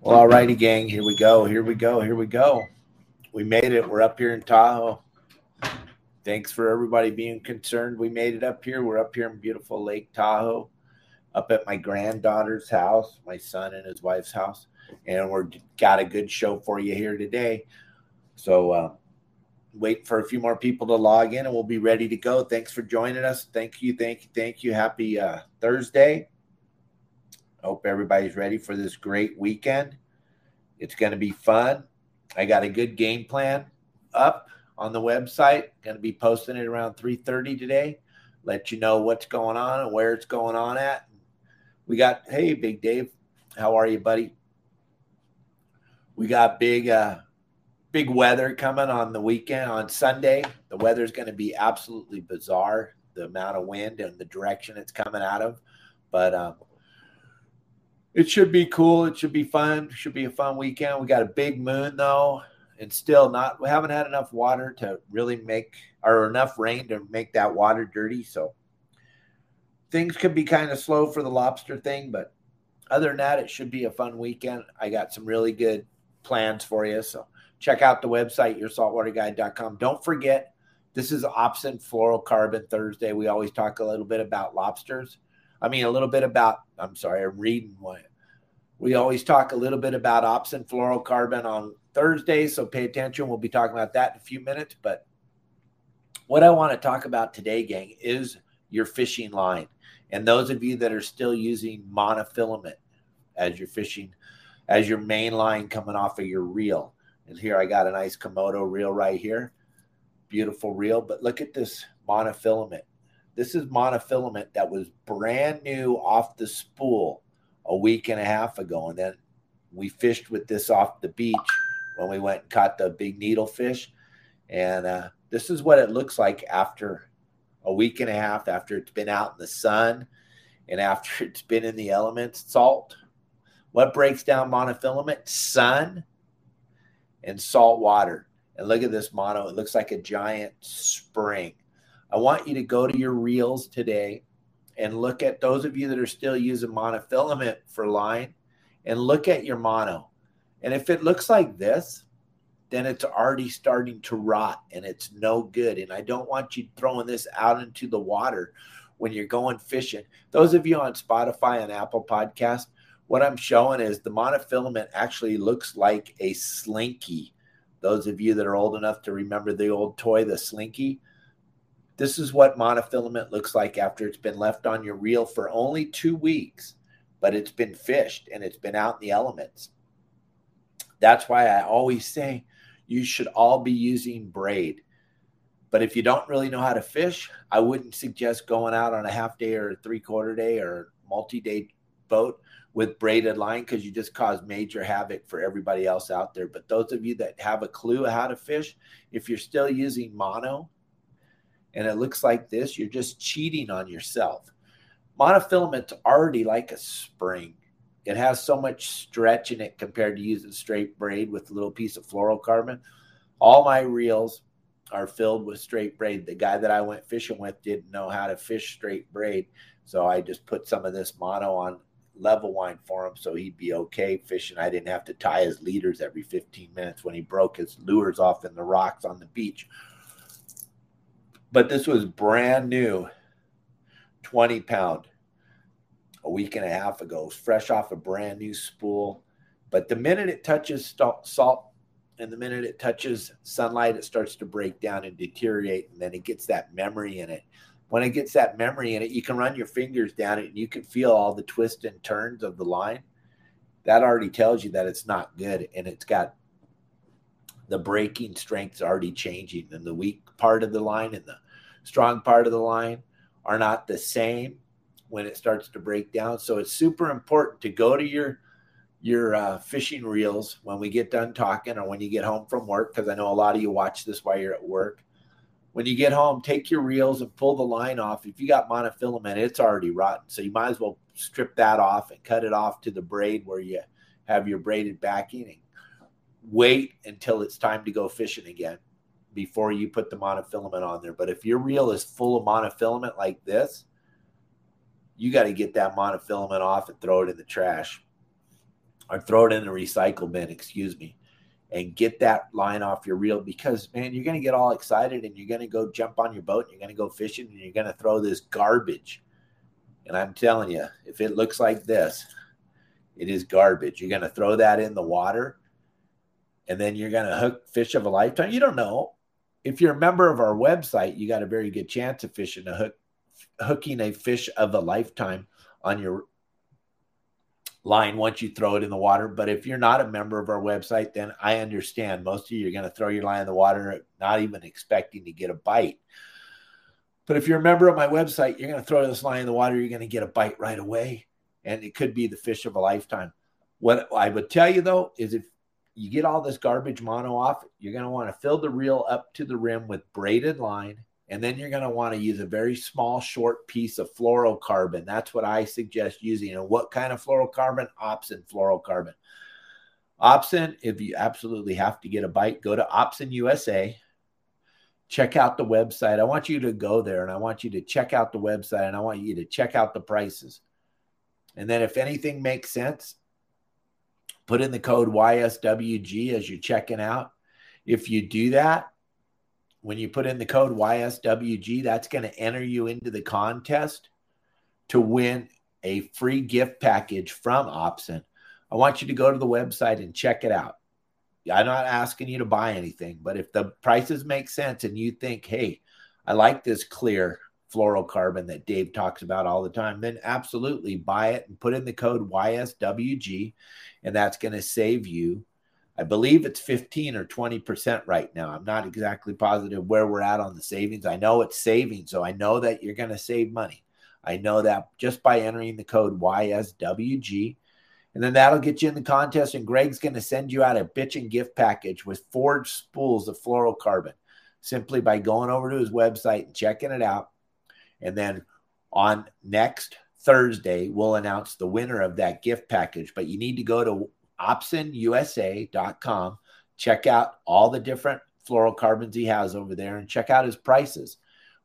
Well, all righty, gang. Here we go. Here we go. Here we go. We made it. We're up here in Tahoe. Thanks for everybody being concerned. We made it up here. We're up here in beautiful Lake Tahoe, up at my granddaughter's house, my son and his wife's house, and we're got a good show for you here today. So, uh, wait for a few more people to log in, and we'll be ready to go. Thanks for joining us. Thank you. Thank you. Thank you. Happy uh, Thursday. Hope everybody's ready for this great weekend. It's going to be fun. I got a good game plan up on the website. Going to be posting it around 3:30 today. Let you know what's going on and where it's going on at. We got hey Big Dave, how are you, buddy? We got big uh big weather coming on the weekend on Sunday. The weather's going to be absolutely bizarre. The amount of wind and the direction it's coming out of, but um, it should be cool. It should be fun. It should be a fun weekend. We got a big moon though, and still not. We haven't had enough water to really make, or enough rain to make that water dirty. So things could be kind of slow for the lobster thing, but other than that, it should be a fun weekend. I got some really good plans for you. So check out the website, yoursaltwaterguide.com. Don't forget, this is Opsin Fluorocarbon Thursday. We always talk a little bit about lobsters. I mean, a little bit about, I'm sorry, I'm reading one. We always talk a little bit about Opsin fluorocarbon on Thursdays, so pay attention. We'll be talking about that in a few minutes. But what I want to talk about today, gang, is your fishing line. And those of you that are still using monofilament as your fishing, as your main line coming off of your reel. And here I got a nice Komodo reel right here. Beautiful reel. But look at this monofilament. This is monofilament that was brand new off the spool a week and a half ago. And then we fished with this off the beach when we went and caught the big needlefish. And uh, this is what it looks like after a week and a half, after it's been out in the sun and after it's been in the elements. Salt. What breaks down monofilament? Sun and salt water. And look at this mono. It looks like a giant spring. I want you to go to your reels today and look at those of you that are still using monofilament for line and look at your mono. And if it looks like this, then it's already starting to rot and it's no good. And I don't want you throwing this out into the water when you're going fishing. Those of you on Spotify and Apple Podcast, what I'm showing is the monofilament actually looks like a slinky. Those of you that are old enough to remember the old toy, the slinky, this is what monofilament looks like after it's been left on your reel for only two weeks, but it's been fished and it's been out in the elements. That's why I always say you should all be using braid. But if you don't really know how to fish, I wouldn't suggest going out on a half day or a three quarter day or multi day boat with braided line because you just cause major havoc for everybody else out there. But those of you that have a clue how to fish, if you're still using mono, and it looks like this, you're just cheating on yourself. Monofilament's already like a spring. It has so much stretch in it compared to using straight braid with a little piece of fluorocarbon. All my reels are filled with straight braid. The guy that I went fishing with didn't know how to fish straight braid. So I just put some of this mono on level line for him so he'd be okay fishing. I didn't have to tie his leaders every 15 minutes when he broke his lures off in the rocks on the beach but this was brand new 20 pound a week and a half ago, fresh off a brand new spool. But the minute it touches salt and the minute it touches sunlight, it starts to break down and deteriorate. And then it gets that memory in it. When it gets that memory in it, you can run your fingers down it and you can feel all the twists and turns of the line. That already tells you that it's not good and it's got the breaking strength's already changing, and the weak part of the line and the strong part of the line are not the same. when it starts to break down. So it's super important to go to your your uh, fishing reels when we get done talking or when you get home from work, because I know a lot of you watch this while you're at work. When you get home, take your reels and pull the line off. If you got monofilament, it's already rotten. So you might as well strip that off and cut it off to the braid where you have your braided backing and wait until it's time to go fishing again before you put the monofilament on there. But if your reel is full of monofilament like this, you got to get that monofilament off and throw it in the trash or throw it in the recycle bin, excuse me, and get that line off your reel because, man, you're going to get all excited and you're going to go jump on your boat and you're going to go fishing and you're going to throw this garbage. And I'm telling you, if it looks like this, it is garbage. You're going to throw that in the water and then you're going to hook fish of a lifetime. You don't know. If you're a member of our website, you got a very good chance of fishing a hook, hooking a fish of a lifetime on your line once you throw it in the water. But if you're not a member of our website, then I understand most of you are going to throw your line in the water, not even expecting to get a bite. But if you're a member of my website, you're going to throw this line in the water, you're going to get a bite right away. And it could be the fish of a lifetime. What I would tell you though is if you get all this garbage mono off, you're going to want to fill the reel up to the rim with braided line. And then you're going to want to use a very small, short piece of fluorocarbon. That's what I suggest using. And what kind of fluorocarbon? Opsin fluorocarbon. Opsin, if you absolutely have to get a bite, go to Opsin USA. Check out the website. I want you to go there and I want you to check out the website and I want you to check out the prices. And then if anything makes sense, put in the code YSWG as you're checking out. If you do that, when you put in the code YSWG, that's going to enter you into the contest to win a free gift package from Opsin. I want you to go to the website and check it out. I'm not asking you to buy anything, but if the prices make sense and you think, hey, I like this clear fluorocarbon that Dave talks about all the time, then absolutely buy it and put in the code YSWG, and that's going to save you. I believe it's 15 or 20% right now. I'm not exactly positive where we're at on the savings. I know it's saving, so I know that you're going to save money. I know that just by entering the code YSWG. And then that'll get you in the contest. And Greg's going to send you out a bitchin' gift package with four spools of fluorocarbon simply by going over to his website and checking it out. And then on next Thursday, we'll announce the winner of that gift package. But you need to go to opsinusa.com, check out all the different fluorocarbons he has over there, and check out his prices.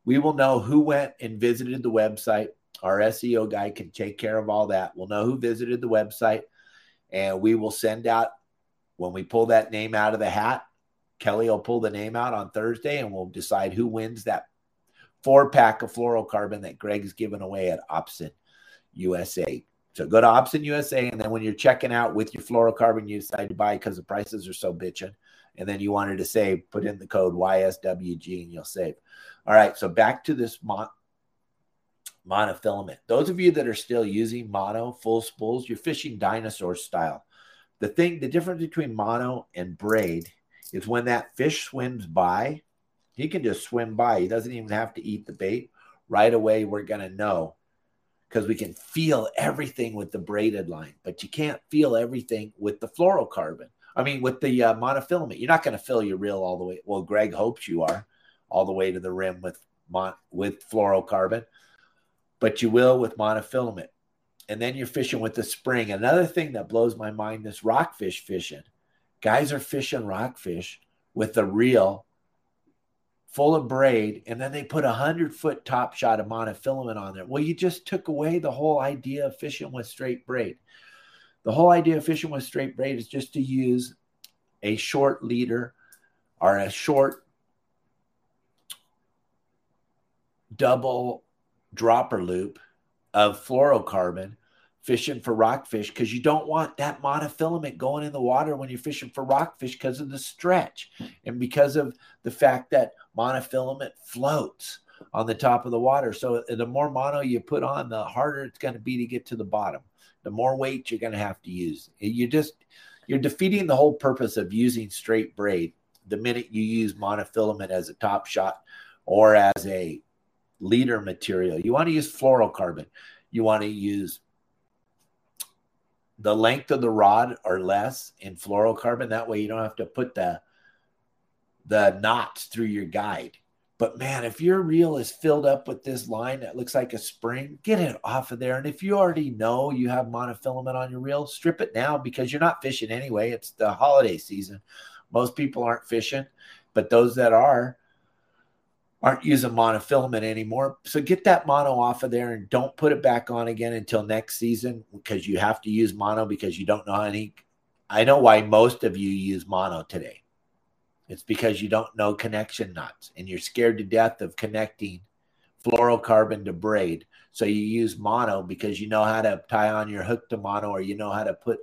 We will know who went and visited the website. Our SEO guy can take care of all that. We'll know who visited the website, and we will send out when we pull that name out of the hat. Kelly will pull the name out on Thursday, and we'll decide who wins that four pack of fluorocarbon that Greg's given away at Opsin USA. So go to Opsin USA, and then when you're checking out with your fluorocarbon you decide to buy because the prices are so bitching, and then you wanted to save, put in the code YSWG and you'll save. All right, so back to this mon- monofilament. Those of you that are still using mono full spools, you're fishing dinosaur style. The thing, the difference between mono and braid is when that fish swims by, he can just swim by. He doesn't even have to eat the bait. Right away, we're going to know because we can feel everything with the braided line, but you can't feel everything with the fluorocarbon. I mean, with the uh, monofilament, you're not going to fill your reel all the way. Well, Greg hopes you are all the way to the rim with mon- with fluorocarbon, but you will with monofilament. And then you're fishing with the spring. Another thing that blows my mind is rockfish fishing. Guys are fishing rockfish with the reel full of braid, and then they put a hundred foot top shot of monofilament on there. Well, you just took away the whole idea of fishing with straight braid. The whole idea of fishing with straight braid is just to use a short leader or a short double dropper loop of fluorocarbon fishing for rockfish because you don't want that monofilament going in the water when you're fishing for rockfish because of the stretch and because of the fact that monofilament floats on the top of the water. So uh, the more mono you put on, the harder it's going to be to get to the bottom. The more weight you're going to have to use. You just you're defeating the whole purpose of using straight braid the minute you use monofilament as a top shot or as a leader material. You want to use fluorocarbon. you want to use the length of the rod or less in fluorocarbon. That way you don't have to put the the knots through your guide. But man, if your reel is filled up with this line that looks like a spring, get it off of there. And if you already know you have monofilament on your reel, strip it now because you're not fishing anyway. It's the holiday season. Most people aren't fishing, but those that are aren't using monofilament anymore. So get that mono off of there and don't put it back on again until next season because you have to use mono because you don't know any. I know why most of you use mono today it's because you don't know connection knots and you're scared to death of connecting fluorocarbon to braid. So you use mono because you know how to tie on your hook to mono or you know how to put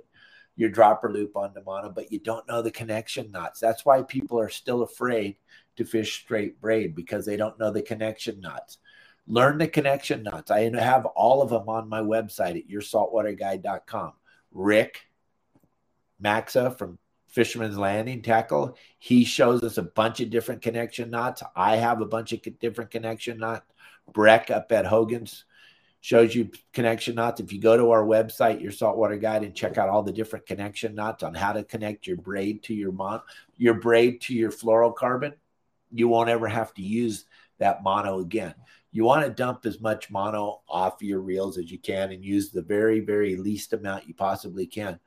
your dropper loop onto mono, but you don't know the connection knots. That's why people are still afraid to fish straight braid because they don't know the connection knots. Learn the connection knots. I have all of them on my website at yoursaltwaterguide.com. Rick Maxa from Fisherman's Landing tackle. He shows us a bunch of different connection knots. I have a bunch of different connection knots. Breck up at Hogan's shows you connection knots. If you go to our website, your saltwater guide, and check out all the different connection knots on how to connect your braid to your mon your braid to your fluorocarbon, you won't ever have to use that mono again. You want to dump as much mono off your reels as you can and use the very, very least amount you possibly can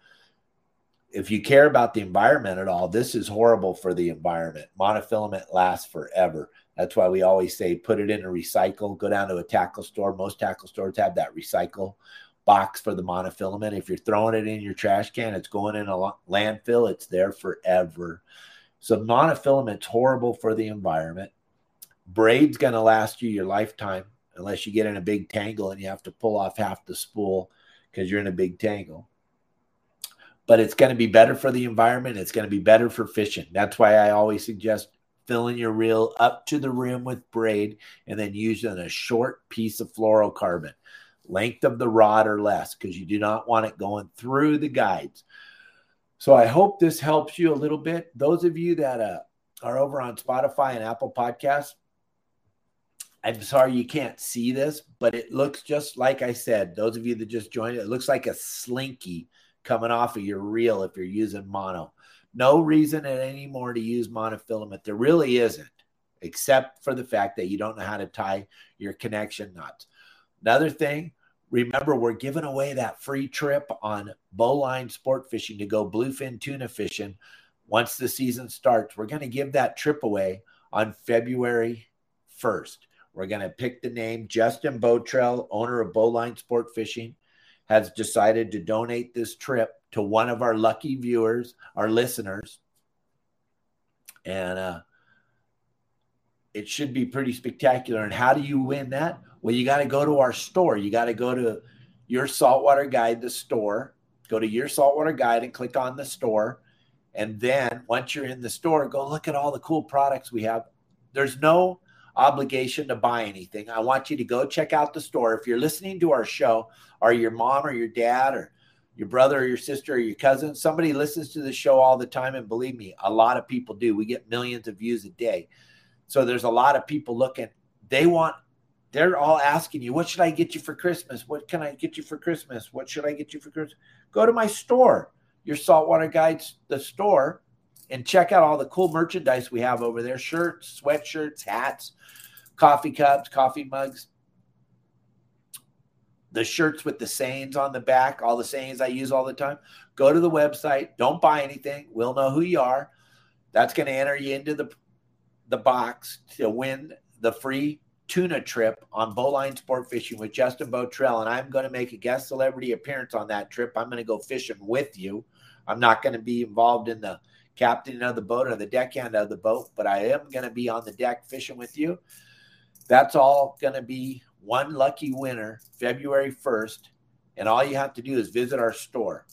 if you care about the environment at all, this is horrible for the environment. Monofilament lasts forever. That's why we always say put it in a recycle. Go down to a tackle store. Most tackle stores have that recycle box for the monofilament. If you're throwing it in your trash can, it's going in a landfill. It's there forever. So monofilament's horrible for the environment. Braid's going to last you your lifetime unless you get in a big tangle and you have to pull off half the spool because you're in a big tangle but it's going to be better for the environment. It's going to be better for fishing. That's why I always suggest filling your reel up to the rim with braid and then using a short piece of fluorocarbon, length of the rod or less, because you do not want it going through the guides. So I hope this helps you a little bit. Those of you that uh, are over on Spotify and Apple Podcasts, I'm sorry you can't see this, but it looks just like I said. Those of you that just joined, it looks like a slinky coming off of your reel if you're using mono. No reason anymore to use monofilament. There really isn't, except for the fact that you don't know how to tie your connection knots. Another thing, remember we're giving away that free trip on bowline sport fishing to go bluefin tuna fishing once the season starts. We're going to give that trip away on February 1st. We're going to pick the name Justin Botrell, owner of Bowline Sport Fishing has decided to donate this trip to one of our lucky viewers, our listeners. And uh, it should be pretty spectacular. And how do you win that? Well, you got to go to our store. You got to go to your saltwater guide, the store. Go to your saltwater guide and click on the store. And then once you're in the store, go look at all the cool products we have. There's no obligation to buy anything. I want you to go check out the store. If you're listening to our show, or your mom or your dad or your brother or your sister or your cousin, somebody listens to the show all the time. And believe me, a lot of people do. We get millions of views a day. So there's a lot of people looking. They want, they're all asking you, what should I get you for Christmas? What can I get you for Christmas? What should I get you for Christmas? Go to my store, your Saltwater Guides, the store, and check out all the cool merchandise we have over there shirts, sweatshirts, hats, coffee cups, coffee mugs, the shirts with the sayings on the back, all the sayings I use all the time. Go to the website. Don't buy anything. We'll know who you are. That's going to enter you into the the box to win the free tuna trip on Bowline Sport Fishing with Justin Botrell. And I'm going to make a guest celebrity appearance on that trip. I'm going to go fishing with you. I'm not going to be involved in the captain of the boat or the deckhand of the boat, but I am going to be on the deck fishing with you. That's all going to be one lucky winner February 1st. And all you have to do is visit our store,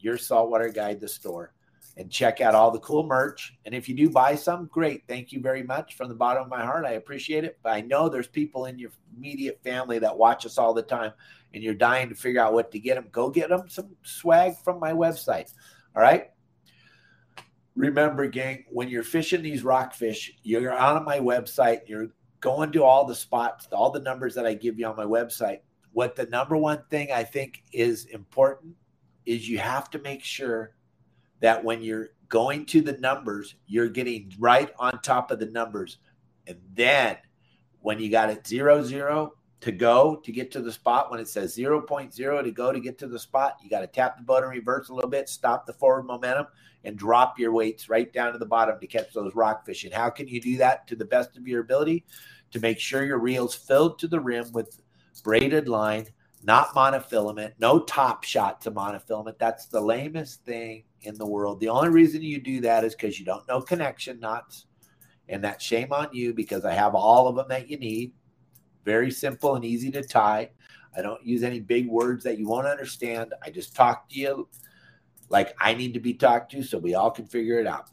your saltwater guide, the store, and check out all the cool merch. And if you do buy some, great. Thank you very much from the bottom of my heart. I appreciate it. But I know there's people in your immediate family that watch us all the time and you're dying to figure out what to get them. Go get them some swag from my website. All right. Remember, gang, when you're fishing these rockfish, you're on my website, you're going to all the spots, all the numbers that I give you on my website. what the number one thing I think is important is you have to make sure that when you're going to the numbers, you're getting right on top of the numbers. And then when you got it zero, zero to go to get to the spot, when it says 0.0 to go to get to the spot, you got to tap the and reverse a little bit, stop the forward momentum, and drop your weights right down to the bottom to catch those rockfish. And how can you do that to the best of your ability? To make sure your reel's filled to the rim with braided line, not monofilament, no top shot to monofilament. That's the lamest thing in the world. The only reason you do that is because you don't know connection knots. And that's shame on you because I have all of them that you need. Very simple and easy to tie. I don't use any big words that you won't understand. I just talk to you like I need to be talked to so we all can figure it out.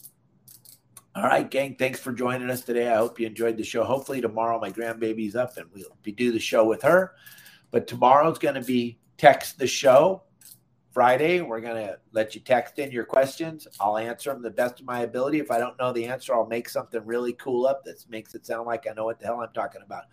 All right, gang. Thanks for joining us today. I hope you enjoyed the show. Hopefully, tomorrow my grandbaby's up and we'll do the show with her. But tomorrow's going to be text the show. Friday, we're going to let you text in your questions. I'll answer them the best of my ability. If I don't know the answer, I'll make something really cool up that makes it sound like I know what the hell I'm talking about.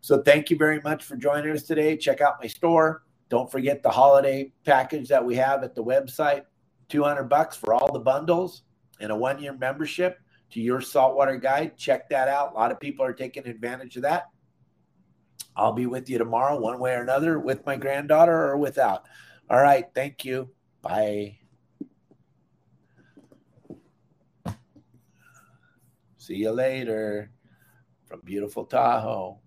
So, thank you very much for joining us today. Check out my store. Don't forget the holiday package that we have at the website 200 bucks for all the bundles and a one year membership to your saltwater guide. Check that out. A lot of people are taking advantage of that. I'll be with you tomorrow, one way or another, with my granddaughter or without. All right. Thank you. Bye. See you later from beautiful Tahoe.